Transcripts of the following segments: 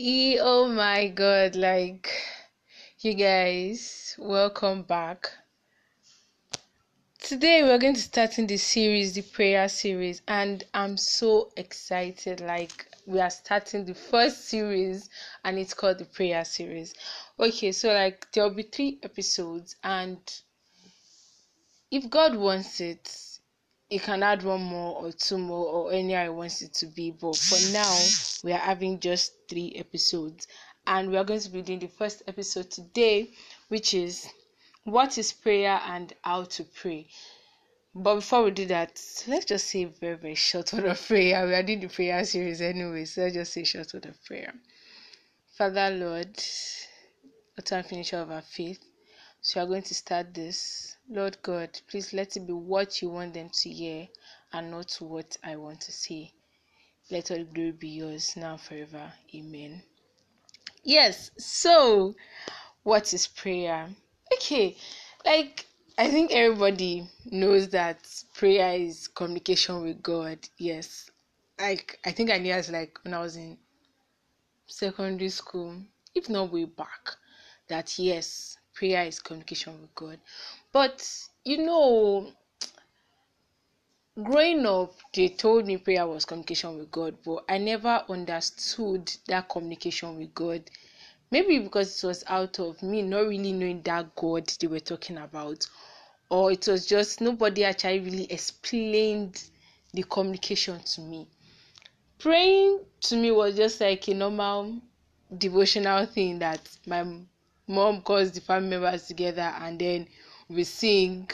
E oh my god, like you guys, welcome back. Today we're going to start in the series, the prayer series, and I'm so excited. Like we are starting the first series and it's called the prayer series. Okay, so like there'll be three episodes and if God wants it, he can add one more or two more or any I wants it to be. But for now, we are having just three episodes, and we are going to be doing the first episode today, which is what is prayer and how to pray. But before we do that, let's just say very very short word of prayer. We are doing the prayer series anyway, so let's just say short word of prayer. Father Lord, author and finisher of our faith. So we are going to start this. Lord God, please let it be what you want them to hear and not what I want to say. Let all glory be yours now forever. Amen. Yes, so what is prayer? Okay, like I think everybody knows that prayer is communication with God. Yes, like I think I knew as like when I was in secondary school, if not way back, that yes, prayer is communication with God. But you know, growing up, they told me prayer was communication with God, but I never understood that communication with God. Maybe because it was out of me not really knowing that God they were talking about, or it was just nobody actually really explained the communication to me. Praying to me was just like a normal devotional thing that my mom calls the family members together and then we sing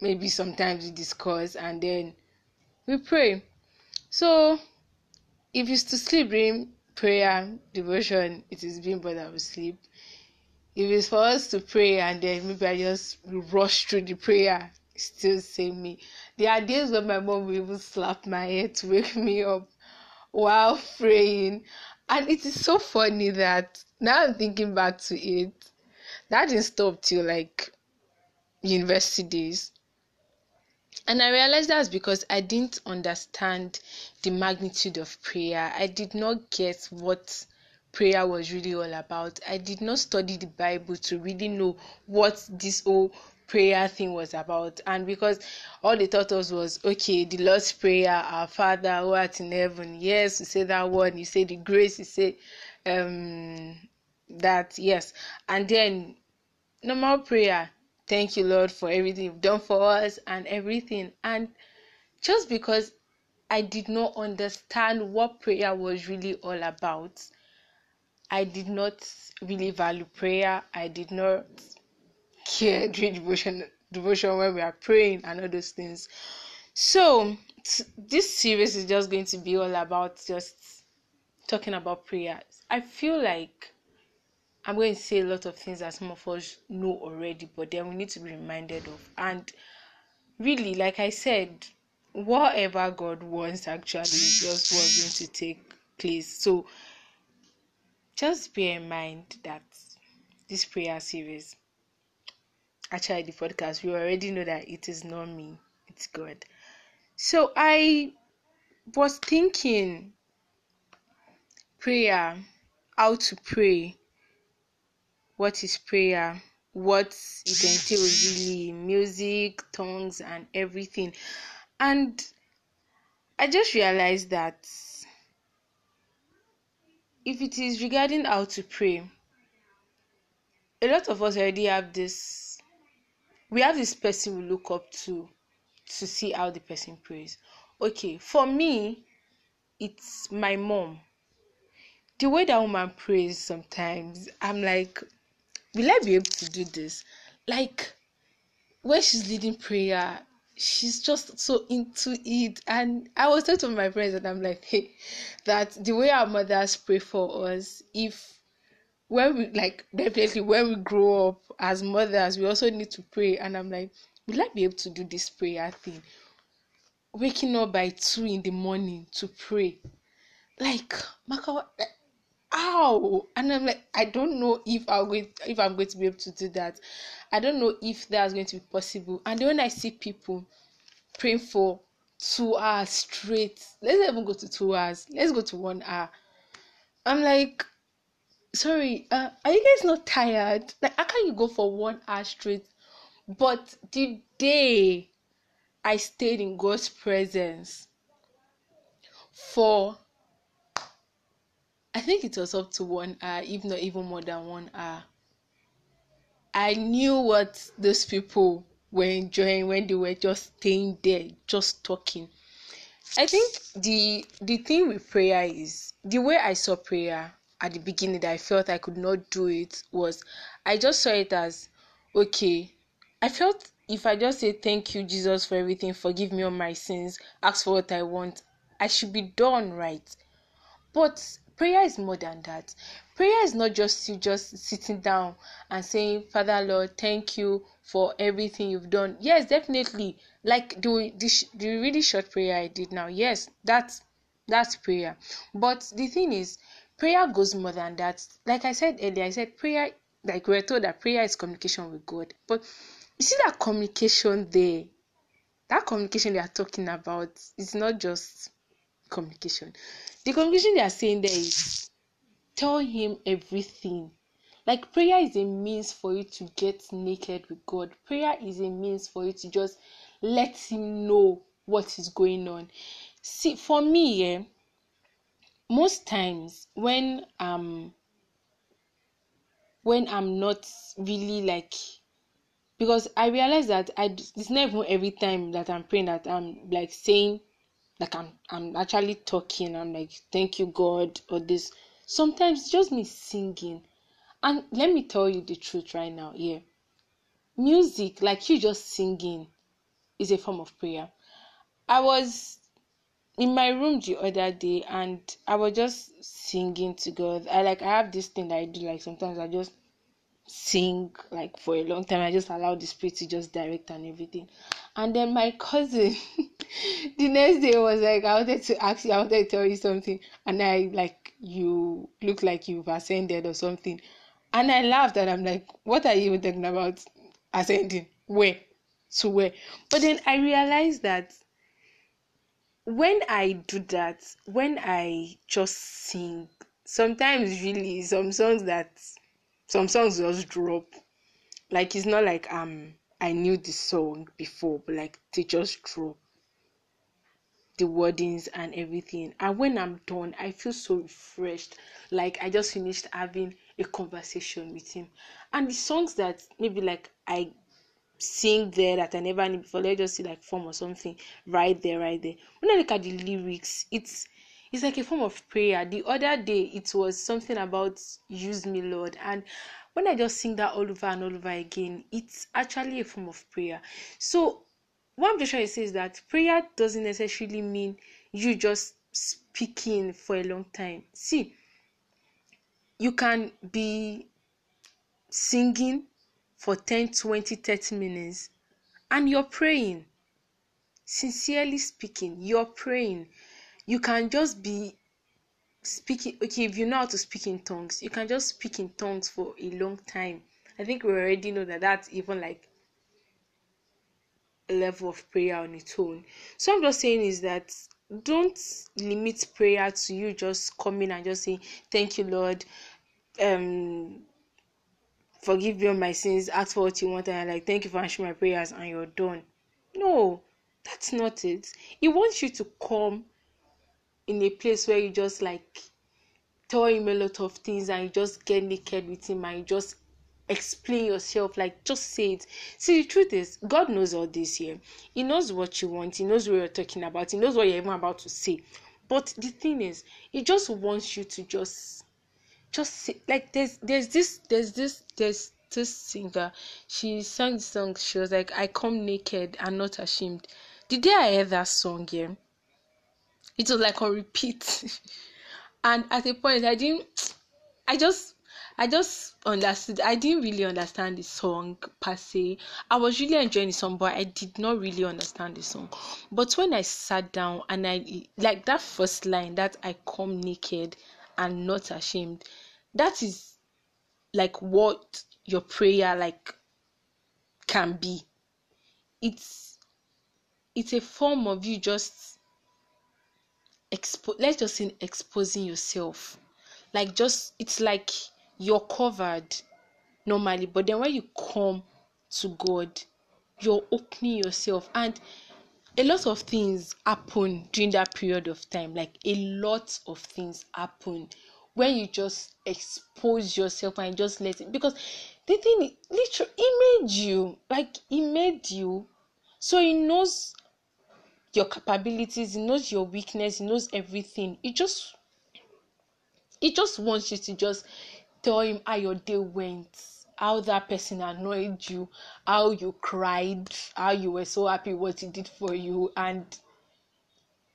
maybe sometimes we discuss and then we pray. So if it's to sleep during prayer devotion it is being bothered with sleep. If it's for us to pray and then maybe i just rush through the prayer still same me. There are days when my mom will even slap my head to wake me up while praying. And it is so funny that now I'm thinking back to it, that didn't stop till like university days. And I realized that's because I didn't understand the magnitude of prayer. I did not get what prayer was really all about. I did not study the Bible to really know what this whole prayer thing was about. And because all they taught us was okay, the Lord's Prayer, our Father who art in heaven. Yes, you say that one, you say the grace, you say um that yes. And then normal prayer, thank you, Lord, for everything you've done for us and everything. And just because I did not understand what prayer was really all about. I did not really value prayer. I did not care during devotion devotion when we are praying and all those things. So t- this series is just going to be all about just talking about prayers. I feel like I'm going to say a lot of things that some of us know already, but then we need to be reminded of. And really, like I said, whatever God wants actually just what's going to take place. So just bear in mind that this prayer series actually the podcast, we already know that it is not me, it's God. So I was thinking prayer, how to pray, what is prayer, what it entails really, music, tongues, and everything. And I just realized that if it is regarding how to pray, a lot of us already have this we have this person we look up to to see how the person prays. Okay, for me, it's my mom. The way that woman prays sometimes, I'm like, will I be able to do this? Like, when she's leading prayer, she's just so into it. And I was talking to my friends, and I'm like, hey, that the way our mothers pray for us, if when we like definitely when we grow up as mothers we also need to pray and i'm like will i be able to do this prayer thing waking up by two in the morning to pray like maka ow and i'm like i don't know if i'm going if i'm going to be able to do that i don't know if that's going to be possible and then when i see people praying for two hours straight let's not even go to two hours let's go to one hour i'm like sorry, uh, are you guys not tired? Like, how can you go for one hour straight? But the day I stayed in God's presence for, I think it was up to one hour, if not even more than one hour. I knew what those people were enjoying when they were just staying there, just talking. I think the the thing with prayer is the way I saw prayer at the beginning that I felt I could not do it was I just saw it as okay. I felt if I just say thank you Jesus for everything, forgive me all my sins, ask for what I want, I should be done right. But prayer is more than that. Prayer is not just you just sitting down and saying, Father Lord, thank you for everything you've done. Yes, definitely. Like the, the, the really short prayer I did now. Yes, that's that's prayer. But the thing is, prayer goes more than that. Like I said earlier, I said prayer, like we are told that prayer is communication with God. But you see that communication there, that communication they are talking about is not just communication. The communication they are saying there is tell him everything. Like prayer is a means for you to get naked with God. Prayer is a means for you to just let him know what is going on. See, for me, yeah, most times when um when I'm not really like because I realize that I it's not every time that I'm praying that I'm like saying like I'm I'm actually talking. I'm like thank you God or this. Sometimes just me singing. And let me tell you the truth right now, yeah. Music, like you just singing, is a form of prayer. I was in my room the other day and I was just singing to God. I like I have this thing that I do like sometimes I just sing like for a long time. I just allow the spirit to just direct and everything. And then my cousin the next day was like, I wanted to ask you, I wanted to tell you something, and I like you look like you've ascended or something. And I laughed and I'm like, What are you even talking about? Ascending? Where? To where? But then I realized that when I do that, when I just sing, sometimes really some songs that some songs just drop. Like it's not like um I knew the song before, but like they just drop the wordings and everything. And when I'm done, I feel so refreshed. Like I just finished having a conversation with him. And the songs that maybe like I sing there that I never knew before, let's just see like form or something right there, right there. When I look at the lyrics, it's it's like a form of prayer. The other day it was something about use me, Lord. And when I just sing that all over and all over again, it's actually a form of prayer. So to say is that prayer doesn't necessarily mean you just speaking for a long time. See, you can be singing for 10, 20, 30 minutes and you're praying. Sincerely speaking, you're praying. You can just be speaking. Okay, if you know how to speak in tongues, you can just speak in tongues for a long time. I think we already know that that's even like level of prayer on its own. So I'm just saying is that don't limit prayer to you just coming and just saying thank you lord um forgive me all my sins ask for what you want and I like thank you for answering my prayers and you're done no that's not it he wants you to come in a place where you just like tell him a lot of things and you just get naked with him and you just explain yourself like just say it. See the truth is god knows all this here he knows what you want. He knows what you're talking about. He knows what you're even about to say. But the thing is he just wants you to just just say like there's there's this there's this there's this singer. She sang the song. She was like i come naked and not ashamed. The day i heard that song yeah it was like on repeat. And at a point i didn't i just I just understood. I didn't really understand the song per se. I was really enjoying the song, but I did not really understand the song. But when I sat down and I like that first line that I come naked and not ashamed, that is like what your prayer like can be. It's it's a form of you just expo let's just say exposing yourself. Like just it's like you're covered normally, but then when you come to God, you're opening yourself. And a lot of things happen during that period of time like a lot of things happen when you just expose yourself and just let it because the thing literally he made you like he made you. So he knows your capabilities he knows your weakness he knows everything. He just he just wants you to just tell him how your day went how that person annoyed you how you cried how you were so happy what he did for you and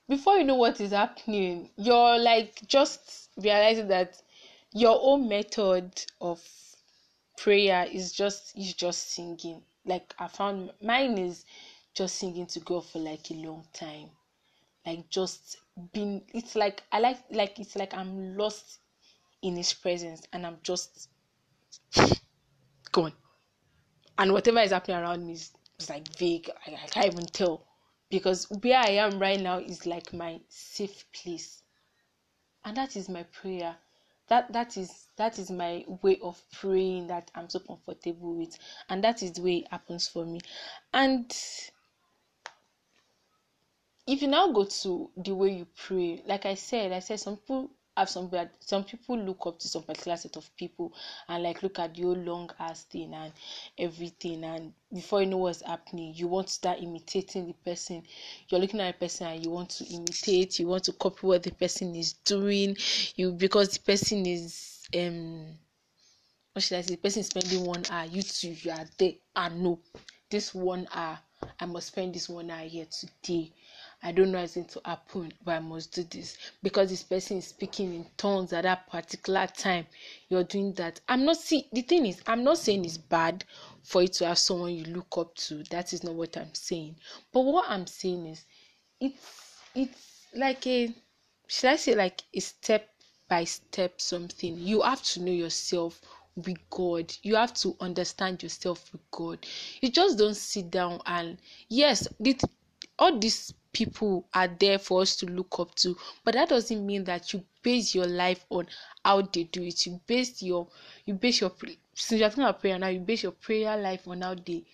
before you know what is happening you're like just realizing that your own method of prayer is just is just singing. Like i found mine is just singing to god for like a long time. Like just being it's like i like like it's like i'm lost in his presence and i'm just gone and whatever is happening around me is, is like vague. I, I can't even tell. Because where i am right now is like my safe place. And that is my prayer. That that is that is my way of praying that i'm so comfortable with. And that is the way it happens for me. And if you now go to the way you pray like i said i said some people have some some people look up to some particular set of people and like look at your long ass thing and everything and before you know what's happening you want to start imitating the person. You're looking at a person and you want to imitate you want to copy what the person is doing. You because the person is um what should i say? The person is spending one hour. You too you are there. I know. This one hour i must spend this one hour here today I don't know what's going to happen, but I must do this because this person is speaking in tongues at that particular time. You're doing that. I'm not see the thing is, I'm not saying it's bad for you to have someone you look up to. That is not what I'm saying. But what I'm saying is, it's it's like a should I say like a step by step something. You have to know yourself with God. You have to understand yourself with God. You just don't sit down and yes, the, all these people are there for us to look up to. But that doesn't mean that you base your life on how they do it. You base your you base your since you're talking about prayer now you base your prayer life on how they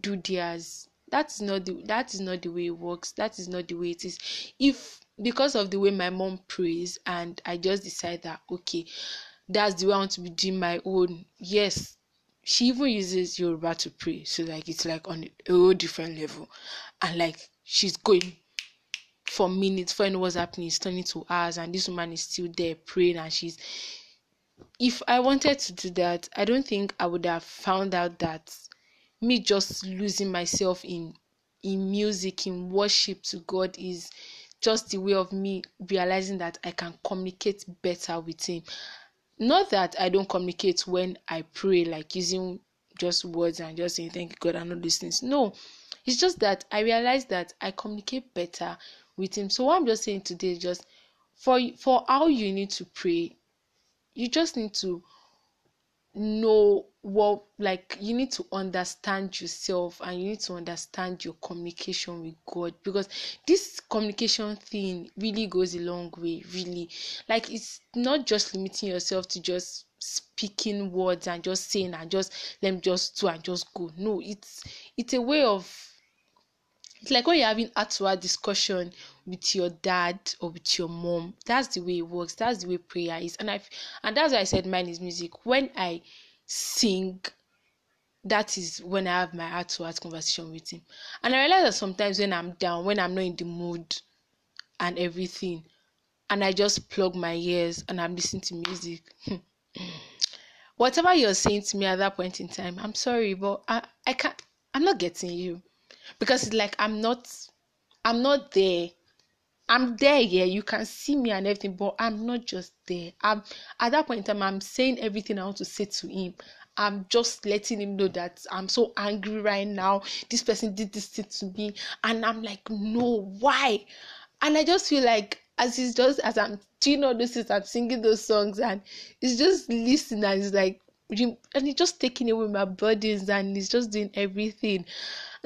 do theirs. That's not the that is not the way it works. That is not the way it is. If because of the way my mom prays and i just decide that okay that's the way i want to be doing my own yes she even uses yoruba to pray. So like it's like on a whole different level. And like she's going for minutes know what's happening it's turning to hours and this woman is still there praying and she's if i wanted to do that i don't think i would have found out that me just losing myself in in music in worship to god is just the way of me realizing that i can communicate better with him. Not that i don't communicate when i pray like using just words and just saying thank you god and all these things. No it's just that I realized that I communicate better with him. So what I'm just saying today is just for for how you need to pray, you just need to know what like you need to understand yourself and you need to understand your communication with God. Because this communication thing really goes a long way really. Like it's not just limiting yourself to just speaking words and just saying and just let me just do and just go. No it's it's a way of it's like when you're having actual discussion with your dad or with your mom that's the way it works that's the way prayer is. And i and that's why i said mine is music. When i sing that is when i have my heart to heart conversation with him. And i realize that sometimes when i'm down when i'm not in the mood and everything and i just plug my ears and i'm listening to music hmm, whatever you're saying to me at that point in time i'm sorry but i i can't i'm not getting you because it's like I'm not I'm not there. I'm there, yeah. You can see me and everything, but I'm not just there. I'm at that point in time, I'm saying everything I want to say to him. I'm just letting him know that I'm so angry right now. This person did this thing to me, and I'm like, no, why? And I just feel like as he's just as I'm doing all this, I'm singing those songs, and he's just listening, and he's like, and he's just taking away my burdens, and he's just doing everything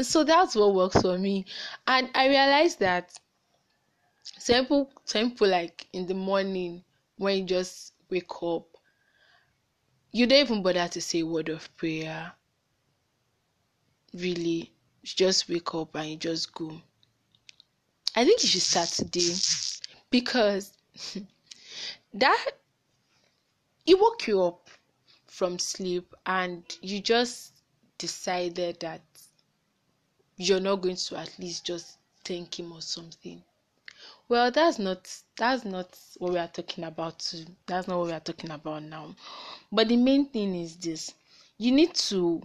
so that's what works for me and i realized that simple simple like in the morning when you just wake up you don't even bother to say a word of prayer. Really, you just wake up and you just go. I think you should start today because that it woke you up from sleep and you just decided that you're not going to at least just thank him or something. Well that's not that's not what we are talking about that's not what we are talking about now. But the main thing is this. You need to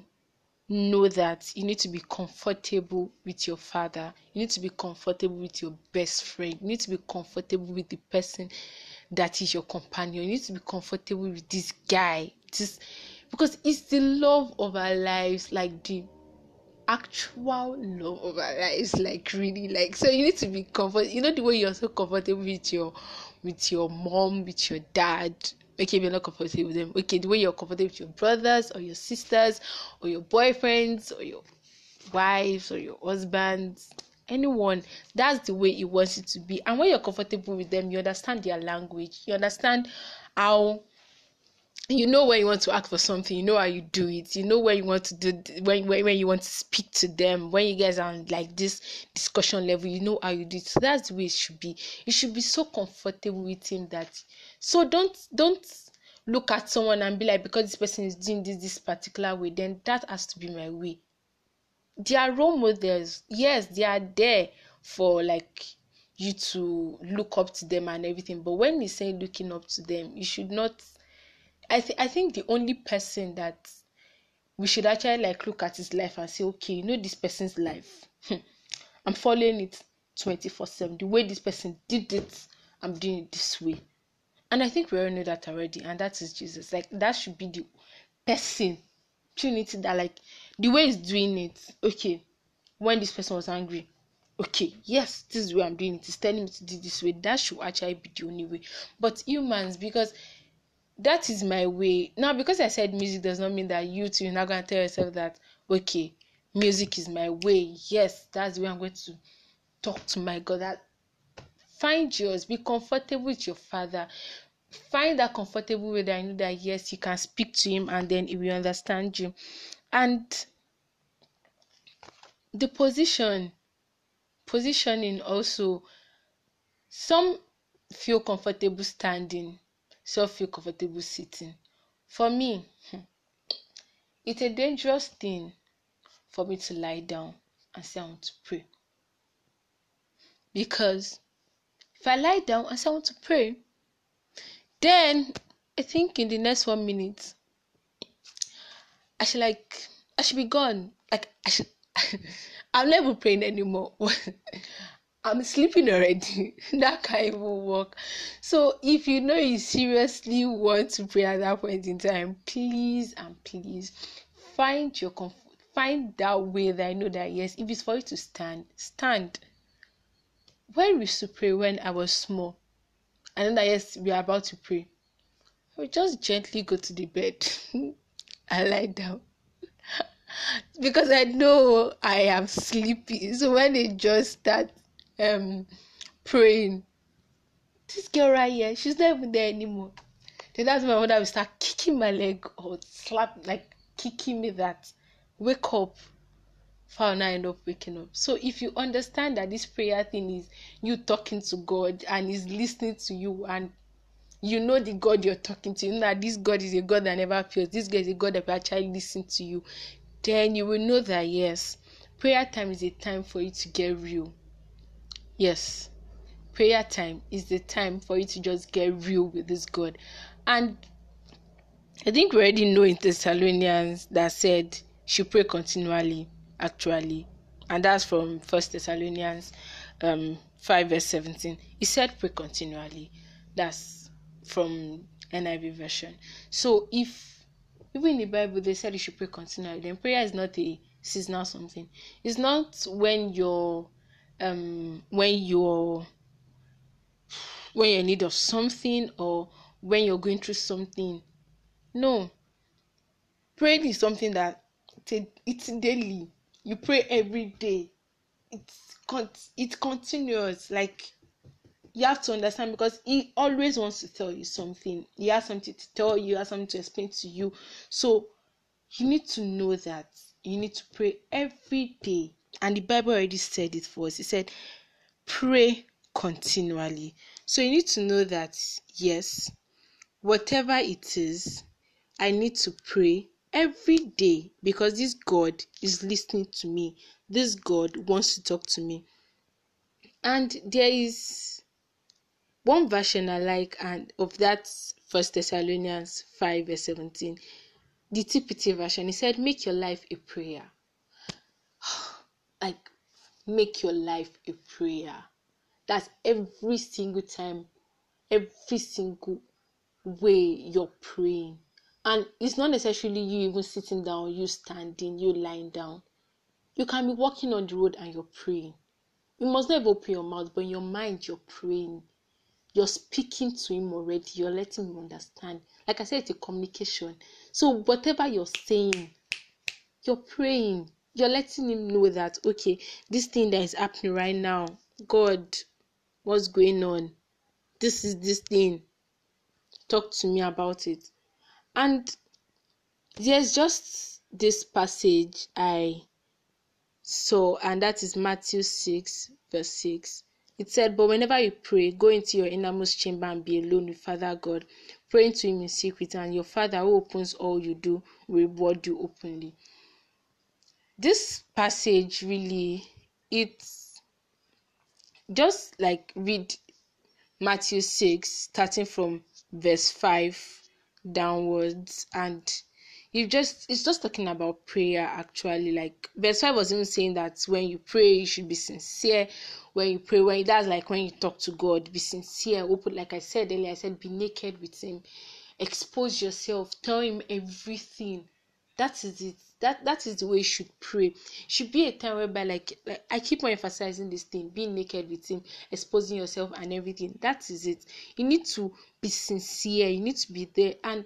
know that you need to be comfortable with your father. You need to be comfortable with your best friend. You need to be comfortable with the person that is your companion. You need to be comfortable with this guy. This because it's the love of our lives like the actual love of our like really like so you need to be comfort you know the way you're so comfortable with your with your mom with your dad? Okay you're not comfortable with them. Okay the way you're comfortable with your brothers or your sisters or your boyfriends or your wives or your husbands anyone that's the way it wants it to be. And when you're comfortable with them you understand their language. You understand how you know when you want to ask for something you know how you do it. You know when you want to do when, when when you want to speak to them. When you guys are on like this discussion level you know how you do it. So that's the way it should be. You should be so comfortable with him that so don't don't look at someone and be like because this person is doing this this particular way then that has to be my way. They are role models. Yes they are there for like you to look up to them and everything. But when you say looking up to them you should not I think I think the only person that we should actually like look at his life and say, okay, you know this person's life. Hmm, I'm following it 24/7. The way this person did it, I'm doing it this way. And I think we all know that already, and that is Jesus. Like that should be the person Trinity that like the way he's doing it. Okay, when this person was angry, okay, yes, this is the way I'm doing it. He's telling me to do this way. That should actually be the only way. But humans, because that is my way. Now because i said music does not mean that you too you're not going to tell yourself that okay music is my way. Yes that's the way i'm going to talk to my god. That find yours. Be comfortable with your father. Find that comfortable way that i know that yes you can speak to him and then he will understand you. And the position positioning also. Some feel comfortable standing self feel comfortable sitting. For me, hmm, it's a dangerous thing for me to lie down and say I want to pray. Because if I lie down and say I want to pray, then I think in the next one minute, I should like I should be gone. Like I should I'm never praying anymore. I'm sleeping already. that can't even work. So if you know you seriously want to pray at that point in time, please and please find your comfort. Find that way that I know that yes, if it's for you to stand, stand. When we used to pray when I was small, I know that yes, we are about to pray. I would just gently go to the bed and lie down because I know I am sleepy. So when it just starts um praying. This girl right here, she's not even there anymore. Then that's when my mother will start kicking my leg or slap like kicking me that wake up. Found I end up waking up. So if you understand that this prayer thing is you talking to God and He's listening to you and you know the God you're talking to, you know that this God is a God that never fails, this God is a God that will actually listen to you, then you will know that yes, prayer time is a time for you to get real. Yes, prayer time is the time for you to just get real with this God. And I think we already know in Thessalonians that said she pray continually, actually. And that's from First Thessalonians um, 5 verse 17. He said pray continually. That's from NIV version. So if even in the Bible they said you should pray continually, then prayer is not a seasonal something. It's not when you're um when you're when you're in need of something or when you're going through something. No. Praying is something that it's daily. You pray every day. It's it's continuous. Like you have to understand because he always wants to tell you something. He has something to tell you he has something to explain to you. So you need to know that. You need to pray every day and the bible already said it for us. He said pray continually. So you need to know that yes whatever it is i need to pray every day because this god is listening to me. This god wants to talk to me. And there is one version I like and of that First Thessalonians 5 verse 17, the TPT version, he said, Make your life a prayer. Like make your life a prayer. That's every single time, every single way you're praying. And it's not necessarily you even sitting down, you standing, you lying down. You can be walking on the road and you're praying. You must never open your mouth, but in your mind, you're praying. You're speaking to Him already. You're letting Him understand. Like I said, it's a communication. So, whatever you're saying, you're praying. You're letting Him know that, okay, this thing that is happening right now, God, what's going on? This is this thing. Talk to me about it. And there's just this passage I saw and that is Matthew 6, verse 6. It said, But whenever you pray, go into your innermost chamber and be alone with Father God, praying to Him in secret, and your Father who opens all you do will reward you openly. This passage really, it's just like read Matthew 6, starting from verse 5 downwards, and you just it's just talking about prayer actually. Like verse 5 was even saying that when you pray you should be sincere. When you pray when that's like when you talk to god be sincere. Open like i said earlier i said be naked with him. Expose yourself. Tell him everything. That is it that that is the way you should pray. It should be a time whereby like, like i keep on emphasizing this thing being naked with him exposing yourself and everything. That is it. You need to be sincere. You need to be there. And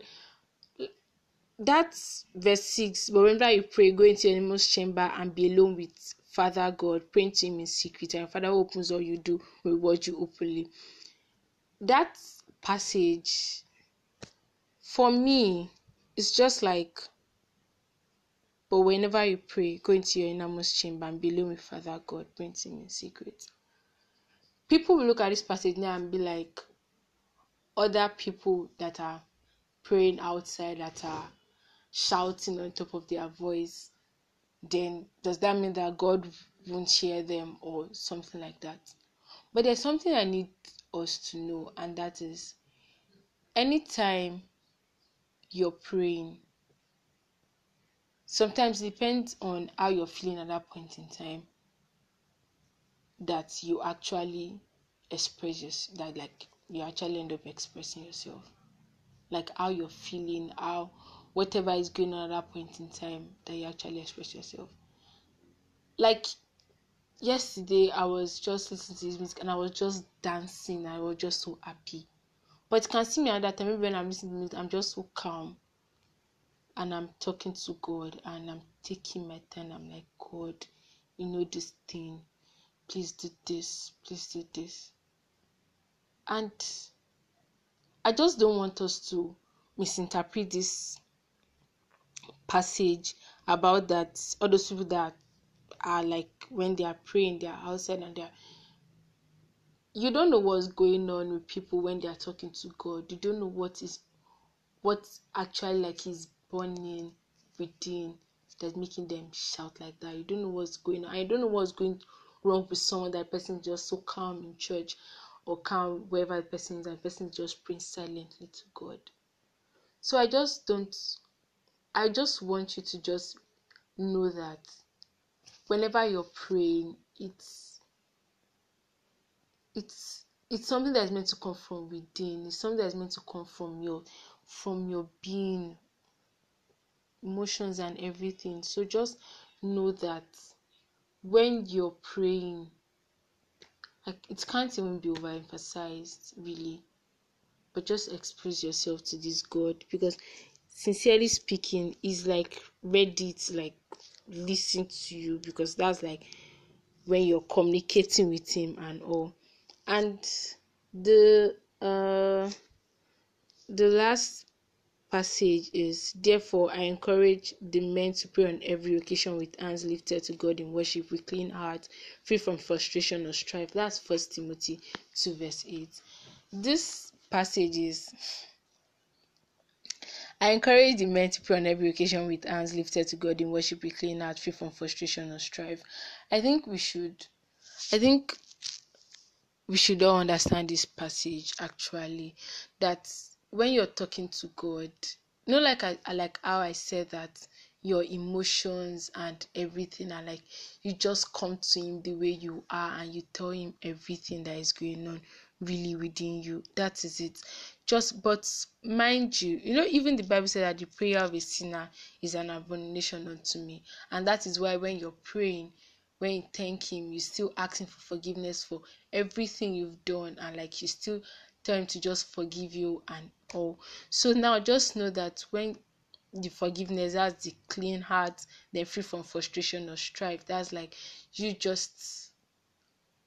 that's verse 6 but whenever you pray go into your innermost chamber and be alone with father god praying to him in secret and father opens all you do reward you openly. That passage for me it's just like but whenever you pray go into your innermost chamber and be alone with father god praying him in secret people will look at this passage now and be like other people that are praying outside that are shouting on top of their voice, then does that mean that God won't hear them or something like that? But there's something I need us to know, and that is anytime you're praying, sometimes it depends on how you're feeling at that point in time that you actually express yourself, that like you actually end up expressing yourself like how you're feeling how whatever is going on at that point in time that you actually express yourself. Like yesterday, I was just listening to this music and I was just dancing. I was just so happy. But you can see me at that time, maybe when I'm listening to music, I'm just so calm and I'm talking to God and I'm taking my time. I'm like, God, you know this thing. Please do this. Please do this. And I just don't want us to misinterpret this passage about that all those people that are like when they are praying they are outside and they're you don't know what's going on with people when they are talking to god you don't know what is what actually like is burning within that's making them shout like that. You don't know what's going on. I don't know what's going wrong with someone that person is just so calm in church or calm wherever the person is the person is just praying silently to god. So i just don't I just want you to just know that whenever you're praying, it's it's it's something that's meant to come from within. It's something that's meant to come from your from your being, emotions and everything. So just know that when you're praying, it can't even be overemphasized really. But just express yourself to this God because sincerely speaking is like ready to like listen to you because that's like when you're communicating with him and all and the uh the last passage is therefore i encourage the men to pray on every occasion with hands lifted to god in worship with clean heart, free from frustration or strife that's first timothy 2 verse 8 this passage is I encourage the men to pray on every occasion with hands lifted to God in worship with clean heart, free from frustration or strife. I think we should, I think we should all understand this passage actually. That when you're talking to God, you know, like I, like how I said that your emotions and everything are like you just come to him the way you are and you tell him everything that is going on really within you. That is it. Just but mind you you know even the bible said that the prayer of a sinner is an abomination unto me. And that is why when you're praying when you thank him you still asking for forgiveness for everything you've done and like you still tell him to just forgive you and all so now just know that when the forgiveness that's the clean heart then free from frustration or strife that's like you just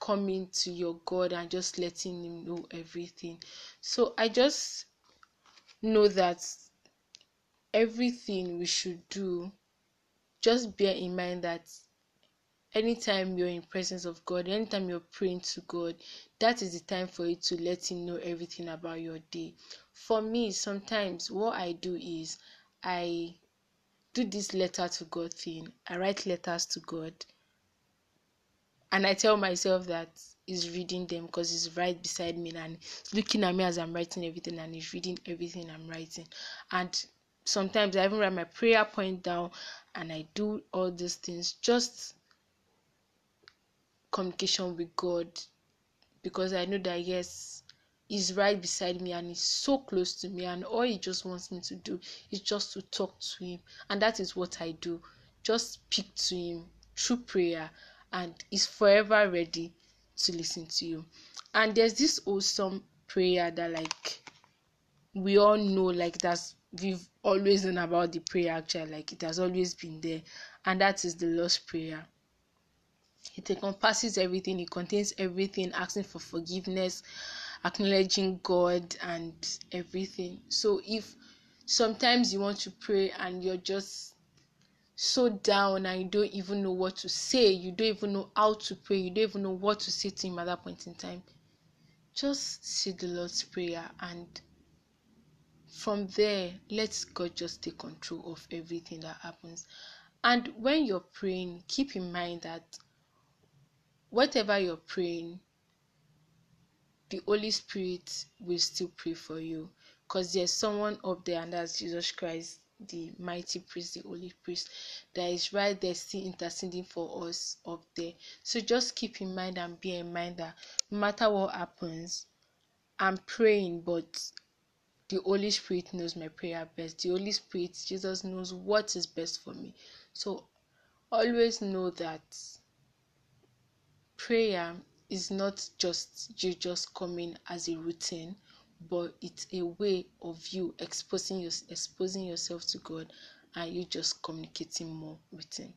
coming to your God and just letting Him know everything. So I just know that everything we should do, just bear in mind that anytime you're in presence of God, anytime you're praying to God, that is the time for you to let Him know everything about your day. For me, sometimes what I do is I do this letter to God thing. I write letters to God and I tell myself that he's reading them because he's right beside me and looking at me as I'm writing everything and he's reading everything I'm writing. And sometimes I even write my prayer point down and I do all these things just communication with God because I know that yes he's right beside me and he's so close to me and all he just wants me to do is just to talk to him. And that is what I do. Just speak to him through prayer and He's forever ready to listen to you. And there's this awesome prayer that like we all know like that's we've always known about the prayer actually like it has always been there. And that is the Lord's prayer it encompasses everything it contains everything asking for forgiveness acknowledging god and everything so if sometimes you want to pray and you're just so down and you don't even know what to say, you don't even know how to pray, you don't even know what to say to Him at that point in time, just say the Lord's Prayer and from there, let God just take control of everything that happens. And when you're praying, keep in mind that whatever you're praying, the Holy Spirit will still pray for you because there's someone up there, and that's Jesus Christ the mighty priest, the holy priest that is right there still interceding for us up there. So just keep in mind and be in mind that no matter what happens, I'm praying, but the Holy Spirit knows my prayer best. The Holy Spirit, Jesus knows what is best for me. So always know that prayer is not just you just coming as a routine but it's a way of you exposing your, exposing yourself to God and you just communicating more with him